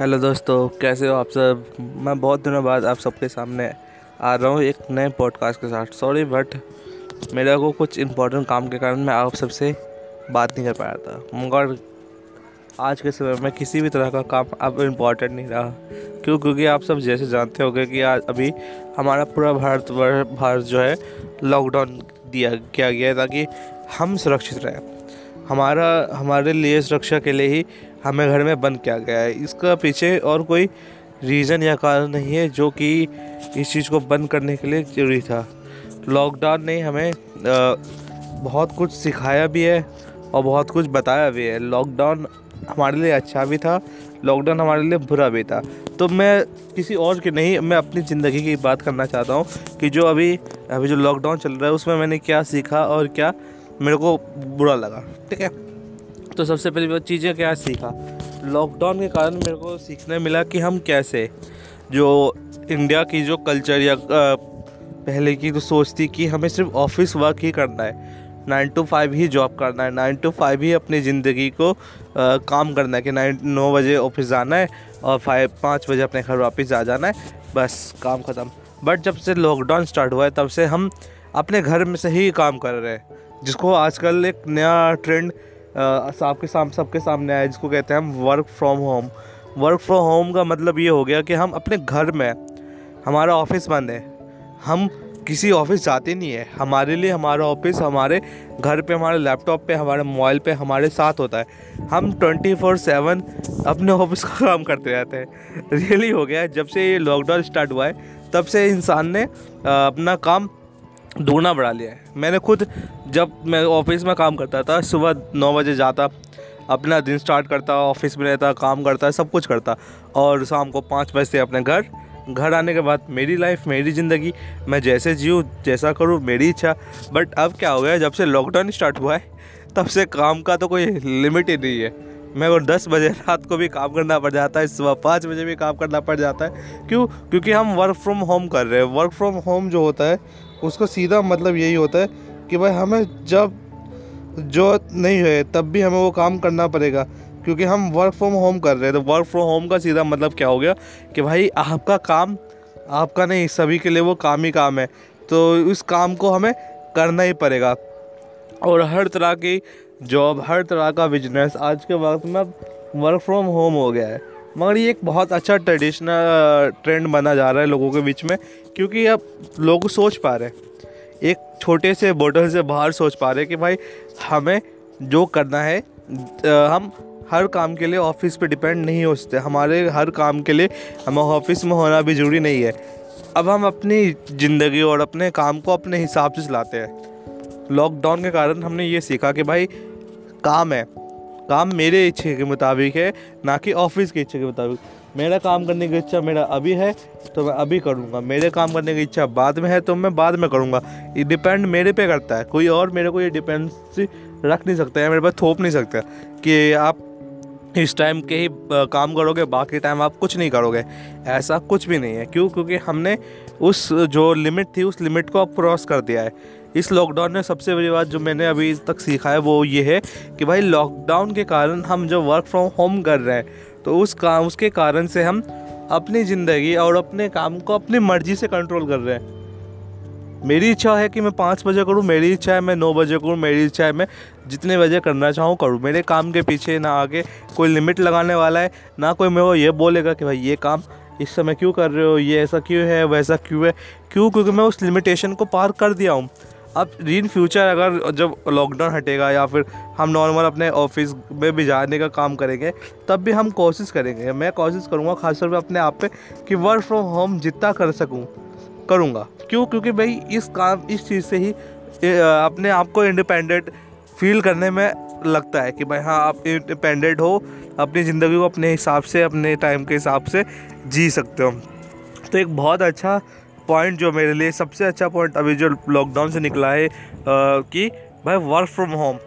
Hello दोस्तों, कैसे हो आप सब? मैं बहुत दिनों बाद आप सबके सामने आ रहा हूँ एक नए पॉडकास्ट के साथ। सॉरी बट मेरे को कुछ इम्पोर्टेंट काम के कारण मैं आप सबसे बात नहीं कर पाया था। मगर आज के समय में किसी भी तरह का काम अब इम्पोर्टेंट नहीं रहा। क्यों? क्योंकि आप सब जैसे जानते होंगे कि आज अभी हमारा पूरा भारत भारत जो है लॉकडाउन दिया, किया गया है ताकि हम सुरक्षित रहें। हमारा, हमारे लिए सुरक्षा के लिए ही हमें घर में बंद किया गया है। इसका पीछे और कोई रीज़न या कारण नहीं है, जो कि इस चीज़ को बंद करने के लिए ज़रूरी था। लॉकडाउन ने हमें बहुत कुछ सिखाया भी है और बहुत कुछ बताया भी है। लॉकडाउन हमारे लिए अच्छा भी था लॉकडाउन हमारे लिए बुरा भी था। तो मैं किसी और की नहीं, मैं अपनी ज़िंदगी की बात करना चाहता हूँ कि जो अभी अभी जो लॉकडाउन चल रहा है, उसमें मैंने क्या सीखा और क्या मेरे को बुरा लगा। ठीक है? तो सबसे पहले वो चीज़ें क्या सीखा? लॉकडाउन के कारण मेरे को सीखने मिला कि हम कैसे जो इंडिया की जो कल्चर या पहले की जो सोच थी कि हमें सिर्फ़ ऑफ़िस वर्क ही करना है नाइन टू फाइव ही जॉब करना है नाइन टू फाइव ही अपनी ज़िंदगी को आ, काम करना है कि नाइन नौ बजे ऑफ़िस जाना है और फाइव पाँच बजे अपने घर वापस आ जाना है बस काम ख़त्म। बट जब से लॉकडाउन स्टार्ट हुआ है तब से हम अपने घर में से ही काम कर रहे हैं जिसको आजकल एक नया ट्रेंड आपके साम, सबके सामने आया जिसको कहते हैं हम work from home work from home का मतलब ये हो गया कि हम अपने घर में, हमारा ऑफ़िस बंद है। हम किसी ऑफ़िस जाते नहीं है। हमारे लिए हमारा ऑफ़िस हमारे घर पे, हमारे लैपटॉप पे, हमारे मोबाइल पे, हमारे साथ होता है। हम ट्वेंटी फोर सेवन अपने ऑफ़िस का काम करते रहते हैं। रियली हो गया जब से ये लॉकडाउन स्टार्ट हुआ है, तब से इंसान ने अपना काम ढूंढना बढ़ा लिया है। मैंने खुद जब मैं ऑफ़िस में काम करता था, सुबह नौ बजे जाता, अपना दिन स्टार्ट करता, ऑफ़िस में रहता, काम करता, सब कुछ करता और शाम को पाँच बजे से अपने घर। घर आने के बाद मेरी लाइफ मेरी ज़िंदगी, मैं जैसे जीऊँ, जैसा करूँ, मेरी इच्छा। बट अब क्या हो गया, जब से लॉकडाउन स्टार्ट हुआ है, तब से काम का तो कोई लिमिट ही नहीं है। मैं और दस बजे रात को भी काम करना पड़ जाता है, सुबह पाँच बजे भी काम करना पड़ जाता है। क्यों? क्योंकि हम वर्क फ्रॉम होम कर रहे हैं। वर्क फ्रॉम होम जो होता है उसका सीधा मतलब यही होता है कि भाई हमें जब जो नहीं है, तब भी हमें वो काम करना पड़ेगा, क्योंकि हम वर्क फ्रॉम होम कर रहे हैं। तो वर्क फ्रॉम होम का सीधा मतलब क्या हो गया कि भाई आपका काम, आपका नहीं, सभी के लिए वो काम ही काम है। तो उस काम को हमें करना ही पड़ेगा। और हर तरह की जॉब हर तरह का बिज़नेस आज के वक्त में वर्क फ्रॉम होम हो गया है। मगर ये एक बहुत अच्छा ट्रेडिशनल ट्रेंड बना जा रहा है लोगों के बीच में क्योंकि अब लोग सोच पा रहे एक छोटे से बोतल से बाहर सोच पा रहे कि भाई, हमें जो करना है हम हर काम के लिए ऑफ़िस पे डिपेंड नहीं हो सकते। हमारे हर काम के लिए हमें ऑफ़िस में होना भी ज़रूरी नहीं है। अब हम अपनी ज़िंदगी और अपने काम को अपने हिसाब से चलाते हैं। लॉकडाउन के कारण हमने ये सीखा कि भाई, काम है। काम मेरे इच्छे के मुताबिक है, ना कि ऑफ़िस के इच्छे के मुताबिक। मेरा काम करने की इच्छा मेरा अभी है तो मैं अभी करूँगा। मेरे काम करने की इच्छा बाद में है तो मैं बाद में करूँगा। ये डिपेंड मेरे पे करता है। कोई और मेरे को ये डिपेंडेंसी रख नहीं सकता है मेरे पास थोप नहीं सकता कि आप इस टाइम के ही काम करोगे, बाकी टाइम आप कुछ नहीं करोगे। ऐसा कुछ भी नहीं है। क्यों? क्योंकि हमने उस, जो लिमिट थी, उस लिमिट को अब क्रॉस कर दिया है। इस लॉकडाउन में सबसे बड़ी बात जो मैंने अभी तक सीखा है, वो ये है कि भाई लॉकडाउन के कारण हम जो वर्क फ्रॉम होम कर रहे हैं तो उस काम, उसके कारण से हम अपनी ज़िंदगी और अपने काम को अपनी मर्ज़ी से कंट्रोल कर रहे हैं। मेरी इच्छा है कि मैं पाँच बजे करूँ, मेरी इच्छा है मैं नौ बजे करूँ, मेरी इच्छा है मैं जितने बजे करना चाहूँ करूँ। मेरे काम के पीछे ना आगे कोई लिमिट लगाने वाला है, ना कोई मेरे ये बोलेगा कि भाई ये काम इस समय क्यों कर रहे हो, ये ऐसा क्यों है, वैसा क्यों है? क्यों? क्योंकि मैं उस लिमिटेशन को पार कर दिया हूँ। अब इन फ्यूचर अगर जब लॉकडाउन हटेगा या फिर हम नॉर्मल अपने ऑफ़िस में भी जाने का काम करेंगे, तब भी हम कोशिश करेंगे। मैं कोशिश करूँगा खासतौर पर अपने आप पे कि वर्क फ्रॉम होम जितना कर सकूँ, करूँगा। क्यों? क्योंकि भाई इस काम, इस चीज़ से ही अपने आप को इंडिपेंडेंट फील करने में लगता है कि भाई हाँ आप इंडिपेंडेंट हो, अपनी ज़िंदगी को अपने हिसाब से, अपने टाइम के हिसाब से जी सकते हो। तो एक बहुत अच्छा पॉइंट जो मेरे लिए सबसे अच्छा पॉइंट अभी जो लॉकडाउन से निकला है कि भाई work from home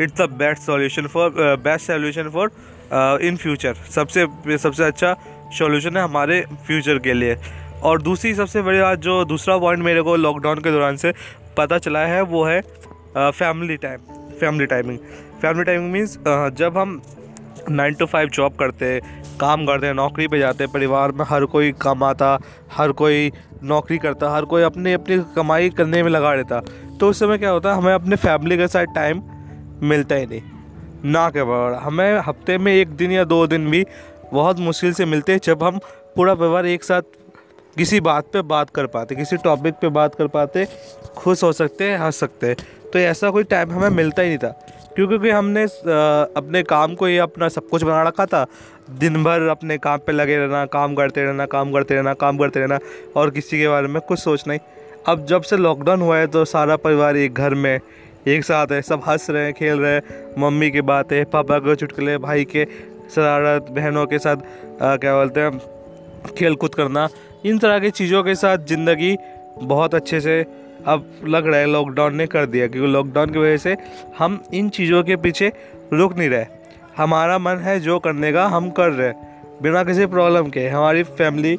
it's the best solution for best solution for in future सबसे सबसे अच्छा सॉल्यूशन है हमारे फ्यूचर के लिए. और दूसरी सबसे बड़ी बात जो दूसरा पॉइंट मेरे को लॉकडाउन के दौरान से पता चला है, वो है family time family timing family timing means जब हम नाइन टू फाइव जॉब करते काम करते हैं, नौकरी पे जाते हैं, परिवार में हर कोई कमाता, हर कोई नौकरी करता, हर कोई अपनी अपनी कमाई करने में लगा रहता। तो उस समय क्या होता है हमें अपने फैमिली के साथ टाइम मिलता ही नहीं। ना के बराबर हमें हफ़्ते में एक दिन या दो दिन भी बहुत मुश्किल से मिलते हैं जब हम पूरा परिवार एक साथ किसी बात पे बात कर पाते, किसी टॉपिक पे बात कर पाते, खुश हो सकते हैं, हंस सकते हैं। तो ऐसा कोई टाइम हमें मिलता ही नहीं था। क्यों क्योंकि हमने अपने काम को ही अपना सब कुछ बना रखा था। दिन भर अपने काम पे लगे रहना काम करते रहना काम करते रहना काम करते रहना और किसी के बारे में कुछ सोचना ही अब जब से लॉकडाउन हुआ है तो सारा परिवार एक घर में एक साथ है सब हंस रहे हैं खेल रहे हैं मम्मी की बातें पापा के चुटकुले भाई के शरारत बहनों के साथ आ, क्या बोलते हैं खेल कूद करना इन तरह की चीज़ों के साथ ज़िंदगी बहुत अच्छे से अब लग रहा है लॉकडाउन ने कर दिया, क्योंकि लॉकडाउन की वजह से हम इन चीज़ों के पीछे रुक नहीं रहे। हमारा मन है जो करने का, हम कर रहे बिना किसी प्रॉब्लम के, हमारी फैमिली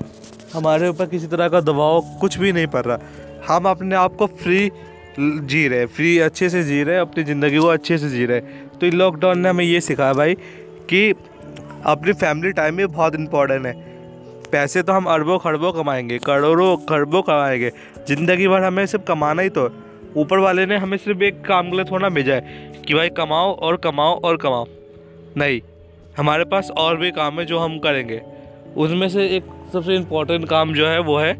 हमारे ऊपर किसी तरह का दबाव कुछ भी नहीं पड़ रहा। हम अपने आप को फ्री जी रहे फ्री अच्छे से जी रहे अपनी ज़िंदगी को अच्छे से जी रहे तो लॉकडाउन ने हमें ये सिखाया भाई कि अपनी फैमिली टाइम भी बहुत इंपॉर्टेंट है। पैसे तो हम अरबों खरबों कमाएँगे, करोड़ों खरबों कमाएँगे। ज़िंदगी भर हमें सिर्फ़ कमाना ही तो। ऊपर वाले ने हमें सिर्फ़ एक काम के लिए थोड़ा भेजा है, कि भाई कमाओ और कमाओ और कमाओ। नहीं, हमारे पास और भी काम है जो हम करेंगे। उसमें से एक सबसे इम्पोर्टेंट काम जो है, वो है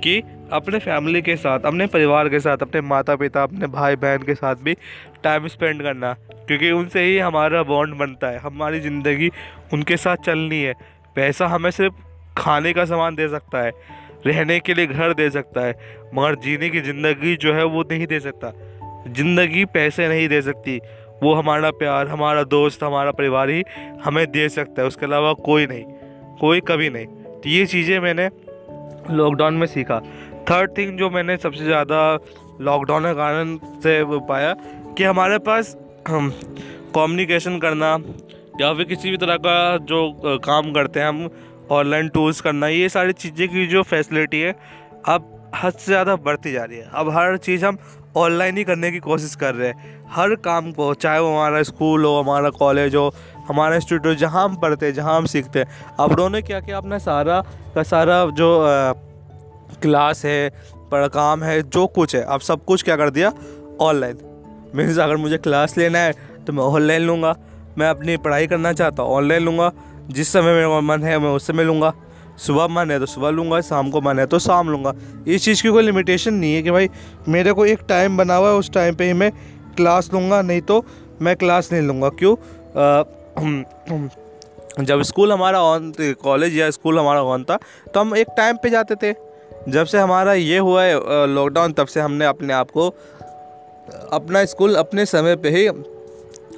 कि अपने फैमिली के साथ, अपने परिवार के साथ, अपने माता पिता अपने भाई बहन के साथ भी टाइम स्पेंड करना। क्योंकि उनसे ही हमारा बॉन्ड बनता है, हमारी ज़िंदगी उनके साथ चलनी है। पैसा हमें सिर्फ़ खाने का सामान दे सकता है, रहने के लिए घर दे सकता है, मगर जीने की ज़िंदगी जो है वो नहीं दे सकता। ज़िंदगी पैसे नहीं दे सकती। वो हमारा प्यार, हमारा दोस्त, हमारा परिवार ही हमें दे सकता है, उसके अलावा कोई नहीं, कोई कभी नहीं। तो ये चीज़ें मैंने लॉकडाउन में सीखा। थर्ड थिंग जो मैंने सबसे ज़्यादा लॉकडाउन के कारण से वो पाया कि हमारे पास कम्युनिकेशन करना या फिर किसी भी तरह का जो काम करते हैं, हम ऑनलाइन टूल्स करना ये सारी चीज़ें की जो फैसिलिटी है अब हद से ज़्यादा बढ़ती जा रही है। अब हर चीज़ हम ऑनलाइन ही करने की कोशिश कर रहे हैं। हर काम को चाहे वो हमारा स्कूल हो हमारा कॉलेज हो हमारा इंस्टीट्यूट हो जहाँ हम पढ़ते हैं जहाँ हम सीखते हैं। अब उन्होंने क्या किया? अपना सारा का सारा जो आ, क्लास है पढ़ काम है जो कुछ है अब सब कुछ क्या कर दिया? ऑनलाइन मीन्स अगर मुझे क्लास लेना है तो मैं ऑनलाइन लूँगा। मैं अपनी पढ़ाई करना चाहता हूँ ऑनलाइन लूँगा। जिस समय मेरा मन है, मैं उस समय लूँगा। सुबह मन है तो सुबह लूँगा, शाम को मन है तो शाम लूँगा। इस चीज़ की कोई लिमिटेशन नहीं है कि भाई, मेरे को एक टाइम बना हुआ है, उस टाइम पे ही मैं क्लास लूँगा, नहीं तो मैं क्लास नहीं लूँगा। क्यों? जब स्कूल हमारा ऑन कॉलेज या स्कूल हमारा ऑन था तो हम एक टाइम पे जाते थे। जब से हमारा ये हुआ है लॉकडाउन तब से हमने अपने आप को अपना स्कूल अपने समय पे ही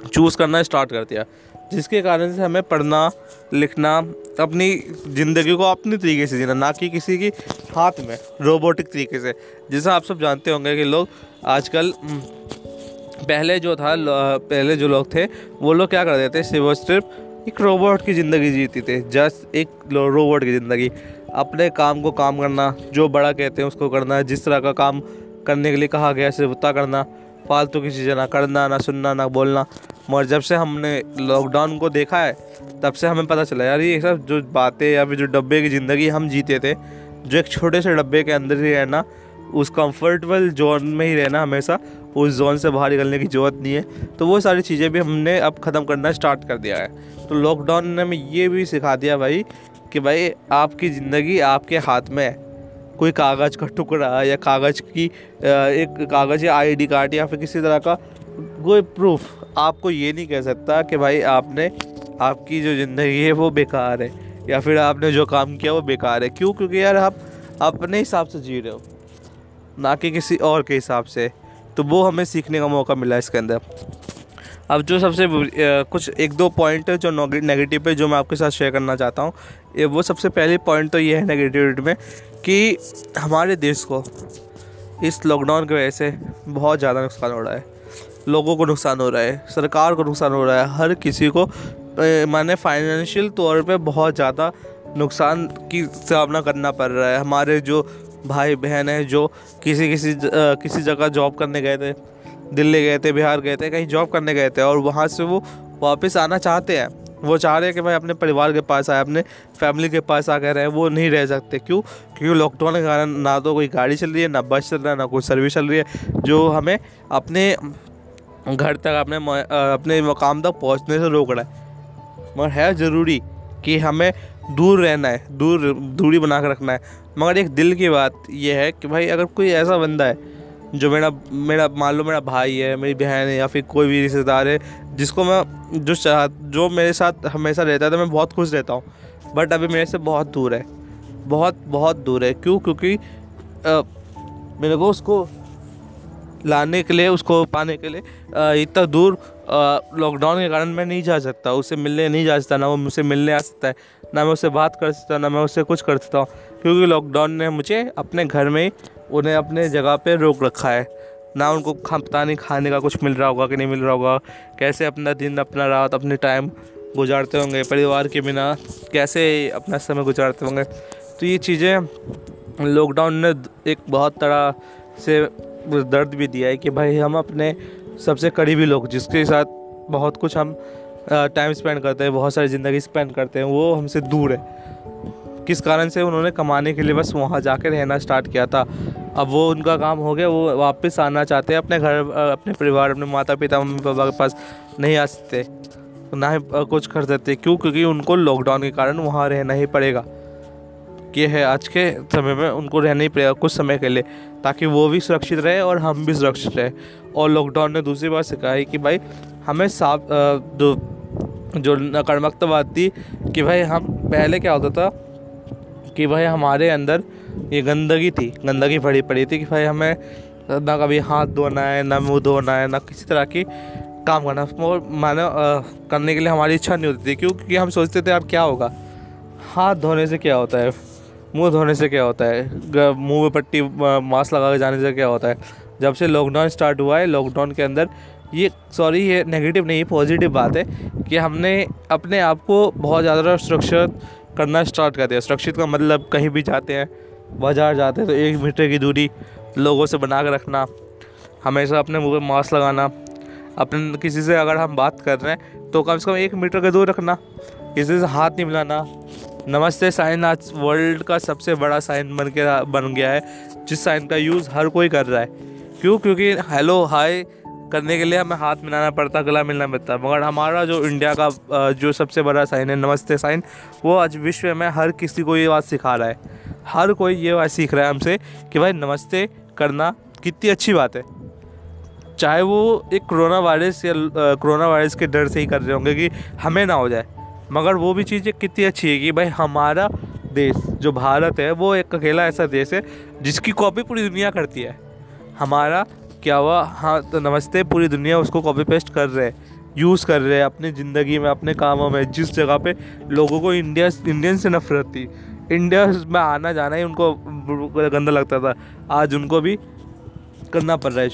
चूज़ करना स्टार्ट कर दिया। जिसके कारण से हमें पढ़ना, लिखना, अपनी ज़िंदगी को अपनी तरीके से जीना, ना कि किसी की हाथ में, रोबोटिक तरीके से। जैसा आप सब जानते होंगे कि लोग आजकल पहले जो था पहले जो लोग थे, वो लोग क्या करते थे, सिर्फ़ और सिर्फ़ एक रोबोट की ज़िंदगी जीती थे, जस्ट एक रोबोट की ज़िंदगी। अपने काम को काम करना, जो बड़ा कहते हैं उसको करना, जिस तरह का काम करने के लिए कहा गया, सिर्फ़ उतना करना। फालतू की चीज़ें ना करना, ना सुनना, ना बोलना। मगर जब से हमने लॉकडाउन को देखा है, तब से हमें पता चला, यार ये सब जो बातें या फिर जो डब्बे की ज़िंदगी हम जीते थे, जो एक छोटे से डब्बे के अंदर ही रहना, उस कंफर्टेबल जोन में ही रहना हमेशा, उस जोन से बाहर निकलने की ज़रूरत नहीं है। तो वो सारी चीज़ें भी हमने अब ख़त्म करना स्टार्ट कर दिया है। तो लॉकडाउन ने हमें ये भी सिखा दिया भाई, कि भाई आपकी ज़िंदगी आपके हाथ में है। कोई कागज़ का टुकड़ा या कागज़ की एक कागज़ या आईडी कार्ड या फिर किसी तरह का कोई प्रूफ आपको ये नहीं कह सकता कि भाई आपने, आपकी जो ज़िंदगी है वो बेकार है, या फिर आपने जो काम किया वो बेकार है। क्यों? क्योंकि यार आप अपने हिसाब से जी रहे हो, ना कि किसी और के हिसाब से। तो वो हमें सीखने का मौका मिला इसके अंदर। अब जो सबसे कुछ एक दो पॉइंट जो नेगेटिव है जो मैं आपके साथ शेयर करना चाहता हूँ वो सबसे पहले पॉइंट तो ये है नेगेटिविटी में। कि हमारे देश को इस लॉकडाउन की वजह से बहुत ज़्यादा नुकसान हो रहा है। लोगों को नुकसान हो रहा है, सरकार को नुकसान हो रहा है, हर किसी को माने फाइनेंशियल तौर पे बहुत ज़्यादा नुकसान की सामना करना पड़ रहा है। हमारे जो भाई बहन हैं, जो किसी किसी किसी जगह जॉब करने गए थे, दिल्ली गए थे, बिहार गए थे, कहीं जॉब करने गए थे, और वहाँ से वो वापस आना चाहते हैं वो चाह रहे हैं कि भाई अपने परिवार के पास आए, अपने फैमिली के पास आकर रहे, वो नहीं रह सकते। क्यों? क्योंकि लॉकडाउन के कारण ना तो कोई गाड़ी चल रही है, ना बस चल रहा है, ना कोई सर्विस चल रही है, जो हमें अपने घर तक, अपने अपने मकाम तक पहुँचने से रोक रहा है। मगर है ज़रूरी कि हमें दूर रहना है, दूर, दूरी बना कर रखना है। मगर एक दिल की बात यह है कि भाई अगर कोई ऐसा बंदा है जो मेरा मेरा मान लो मेरा भाई है मेरी बहन है या फिर कोई भी रिश्तेदार है जिसको मैं जो चाह जो मेरे साथ हमेशा रहता है तो मैं बहुत खुश रहता हूँ। बट अभी मेरे से बहुत दूर है। बहुत बहुत दूर है। क्यों? क्योंकि आ, मेरे को उसको लाने के लिए उसको पाने के लिए इतना दूर लॉकडाउन के कारण मैं नहीं जा सकता। उससे मिलने नहीं जा सकता। ना वो मुझसे मिलने आ सकता है। ना मैं उससे बात कर सकता ना मैं उससे कुछ कर सकता हूँ। क्योंकि लॉकडाउन ने मुझे अपने घर में उन्हें अपने जगह पे रोक रखा है। ना उनको खा पता नहीं खाने का कुछ मिल रहा होगा कि नहीं मिल रहा होगा। कैसे अपना दिन, अपना रात, अपने टाइम गुजारते होंगे? परिवार के बिना कैसे अपना समय गुजारते होंगे? तो ये चीज़ें लॉकडाउन ने एक बहुत तरह से दर्द भी दिया है कि भाई हम अपने सबसे करीबी लोग, जिसके साथ बहुत कुछ हम टाइम स्पेंड करते हैं, बहुत सारी ज़िंदगी स्पेंड करते हैं, वो हमसे दूर है। किस कारण से उन्होंने कमाने के लिए बस वहाँ जाकर रहना स्टार्ट किया था? अब वो उनका काम हो गया, वो वापस आना चाहते हैं अपने घर अपने परिवार, अपने माता पिता मम्मी पापा के पास नहीं आ सकते। ना ही कुछ कर सकते। क्यों? क्योंकि उनको लॉकडाउन के कारण वहाँ रहना ही पड़ेगा। ये है आज के समय में उनको रहना ही पड़ेगा कुछ समय के लिए, ताकि वो भी सुरक्षित रहे और हम भी सुरक्षित रहे। और लॉकडाउन ने दूसरी बार सिखाई है कि भाई, हमें साफ़ जो नकारात्मकतावाद थी कि भाई, हम, पहले क्या होता था कि भाई, हमारे अंदर ये गंदगी थी, गंदगी भरी पड़ी थी कि भाई हमें ना कभी हाथ धोना है, ना मुँह धोना है, ना किसी तरह की काम करना और मानो करने के लिए हमारी इच्छा नहीं होती थी, क्योंकि हम सोचते थे अब क्या होगा। हाथ धोने से क्या होता है? मुँह धोने से क्या होता है? मुँह में पट्टी मास्क लगा के जाने से क्या होता है? जब से लॉकडाउन स्टार्ट हुआ है लॉकडाउन के अंदर ये सॉरी ये नेगेटिव नहीं पॉजिटिव बात है कि हमने अपने आप को बहुत ज़्यादा सुरक्षित करना स्टार्ट कर दिया। सुरक्षित का मतलब कहीं भी जाते हैं बाज़ार जाते तो एक मीटर की दूरी लोगों से बना कर रखना, हमेशा अपने मुँह पर मास्क लगाना, अपने किसी से अगर हम बात कर रहे हैं तो कम से कम एक मीटर का दूर रखना, किसी से हाथ नहीं मिलाना। नमस्ते, साइन आज वर्ल्ड का सबसे बड़ा साइन बन के बन गया है, जिस साइन का यूज़ हर कोई कर रहा है। क्यों? क्योंकि हेलो हाय करने के लिए हमें हाथ मिलाना पड़ता, गला मिलना पड़ता, मगर हमारा जो इंडिया का जो सबसे बड़ा साइन है, नमस्ते साइन, वो आज विश्व में हर किसी को ये बात सिखा रहा है। हर कोई ये बात सीख रहा है हमसे कि भाई नमस्ते करना कितनी अच्छी बात है। चाहे वो एक कोरोना वायरस या कोरोना वायरस के डर से ही कर रहे होंगे कि हमें ना हो जाए, मगर वो भी चीज़ कितनी अच्छी है कि भाई हमारा देश, जो भारत है, वो एक अकेला ऐसा देश है जिसकी कॉपी पूरी दुनिया करती है। हमारा क्या हुआ? हाँ तो नमस्ते, पूरी दुनिया उसको कॉपी पेस्ट कर रहे हैं यूज़ कर रहे हैं अपनी ज़िंदगी में, अपने कामों में, जिस जगह पे लोगों को इंडिया इंडियन से नफरत थी। इंडिया में आना जाना ही उनको गंदा लगता था। आज उनको भी करना पड़ रहा है।